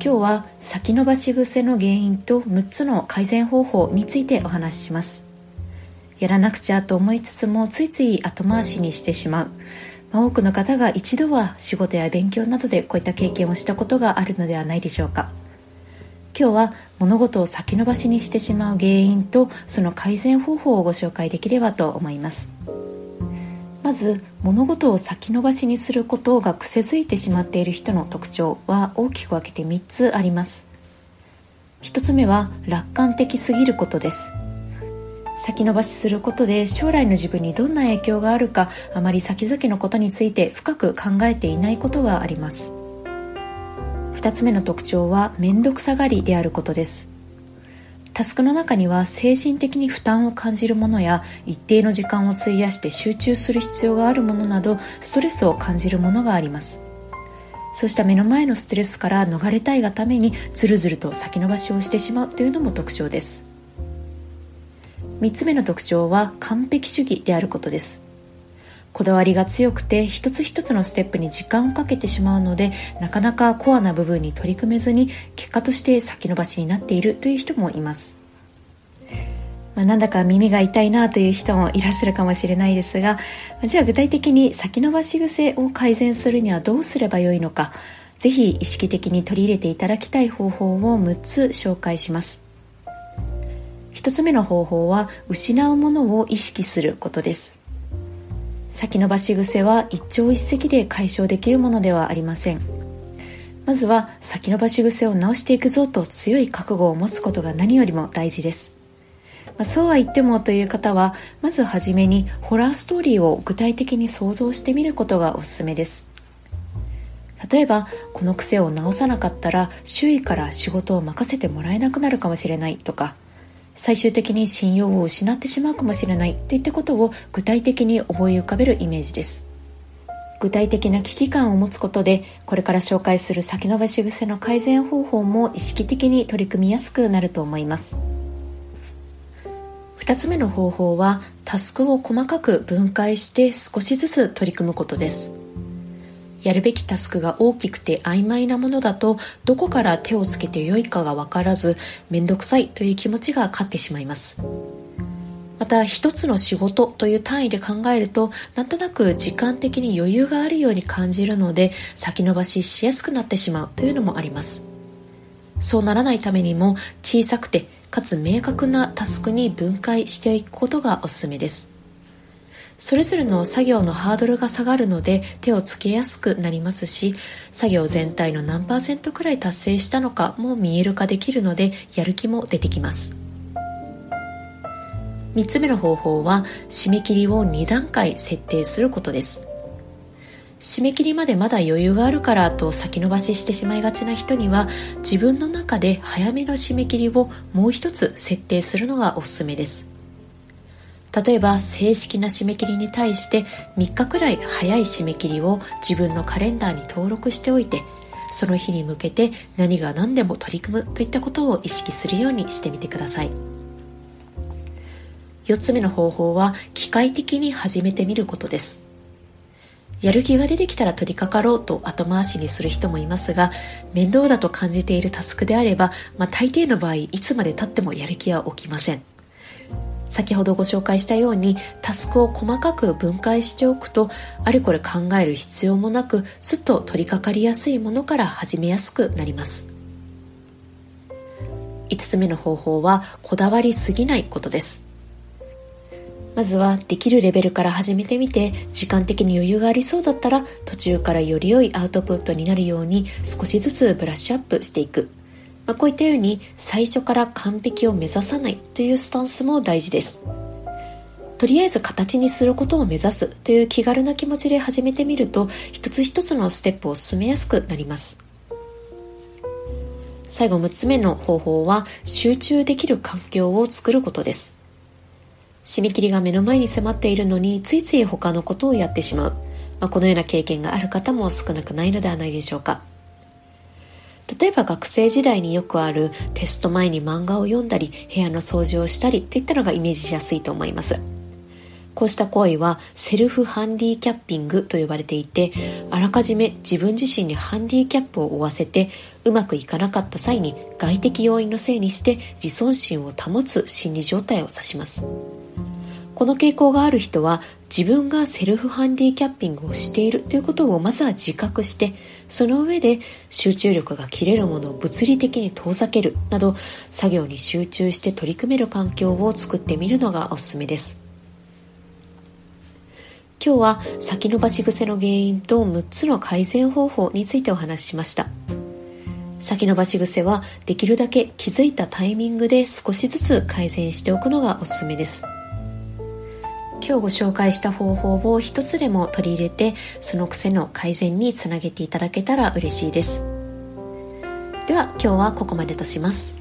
今日は先延ばし癖の原因と6つの改善方法についてお話しします。やらなくちゃと思いつつもついつい後回しにしてしまう、まあ、多くの方が一度は仕事や勉強などでこういった経験をしたことがあるのではないでしょうか。今日は物事を先延ばしにしてしまう原因とその改善方法をご紹介できればと思います。まず物事を先延ばしにすることが癖づいてしまっている人の特徴は大きく分けて3つあります。1つ目は楽観的すぎることです。先延ばしすることで将来の自分にどんな影響があるかあまり先々のことについて深く考えていないことがあります。2つ目の特徴は面倒くさがりであることです。タスクの中には精神的に負担を感じるものや一定の時間を費やして集中する必要があるものなどストレスを感じるものがあります。そうした目の前のストレスから逃れたいがためにずるずると先延ばしをしてしまうというのも特徴です。3つ目の特徴は完璧主義であることです。こだわりが強くて一つ一つのステップに時間をかけてしまうのでなかなかコアな部分に取り組めずに結果として先延ばしになっているという人もいます、まあ、なんだか耳が痛いなという人もいらっしゃるかもしれないですがじゃあ具体的に先延ばし癖を改善するにはどうすればよいのかぜひ意識的に取り入れていただきたい方法を6つ紹介します。1つ目の方法は失うものを意識することです。先延ばし癖は一朝一夕で解消できるものではありません。まずは先延ばし癖を直していくぞと強い覚悟を持つことが何よりも大事です。まあ、そうは言ってもという方はまずはじめにホラーストーリーを具体的に想像してみることがおすすめです。例えばこの癖を直さなかったら周囲から仕事を任せてもらえなくなるかもしれないとか最終的に信用を失ってしまうかもしれないといったことを具体的に思い浮かべるイメージです。具体的な危機感を持つことでこれから紹介する先延ばし癖の改善方法も意識的に取り組みやすくなると思います。2つ目の方法はタスクを細かく分解して少しずつ取り組むことです。やるべきタスクが大きくて曖昧なものだとどこから手をつけてよいかが分からず面倒くさいという気持ちが勝ってしまいます。また一つの仕事という単位で考えるとなんとなく時間的に余裕があるように感じるので先延ばししやすくなってしまうというのもあります。そうならないためにも小さくてかつ明確なタスクに分解していくことがおすすめです。それぞれの作業のハードルが下がるので手をつけやすくなりますし作業全体の何パーセントくらい達成したのかも見える化できるのでやる気も出てきます。3つ目の方法は締め切りを2段階設定することです。締め切りまでまだ余裕があるからと先延ばししてしまいがちな人には自分の中で早めの締め切りをもう一つ設定するのがおすすめです。例えば正式な締め切りに対して3日くらい早い締め切りを自分のカレンダーに登録しておいてその日に向けて何が何でも取り組むといったことを意識するようにしてみてください。4つ目の方法は機械的に始めてみることです。やる気が出てきたら取り掛かろうと後回しにする人もいますが面倒だと感じているタスクであれば、まあ、大抵の場合いつまでたってもやる気は起きません。先ほどご紹介したようにタスクを細かく分解しておくとあれこれ考える必要もなくすっと取り掛かりやすいものから始めやすくなります。5つ目の方法はこだわりすぎないことです。まずはできるレベルから始めてみて時間的に余裕がありそうだったら途中からより良いアウトプットになるように少しずつブラッシュアップしていく。まあ、こういったように最初から完璧を目指さないというスタンスも大事です。とりあえず形にすることを目指すという気軽な気持ちで始めてみると一つ一つのステップを進めやすくなります。最後6つ目の方法は集中できる環境を作ることです。締め切りが目の前に迫っているのについつい他のことをやってしまう、まあ、このような経験がある方も少なくないのではないでしょうか。例えば学生時代によくあるテスト前に漫画を読んだり部屋の掃除をしたりといったのがイメージしやすいと思います。こうした行為はセルフハンディキャッピングと呼ばれていてあらかじめ自分自身にハンディキャップを負わせてうまくいかなかった際に外的要因のせいにして自尊心を保つ心理状態を指します。この傾向がある人は自分がセルフハンディキャッピングをしているということをまずは自覚してその上で集中力が切れるものを物理的に遠ざけるなど作業に集中して取り組める環境を作ってみるのがおすすめです。今日は先延ばし癖の原因と6つの改善方法についてお話ししました。先延ばし癖はできるだけ気づいたタイミングで少しずつ改善しておくのがおすすめです。今日ご紹介した方法を一つでも取り入れてその癖の改善につなげていただけたら嬉しいです。では今日はここまでとします。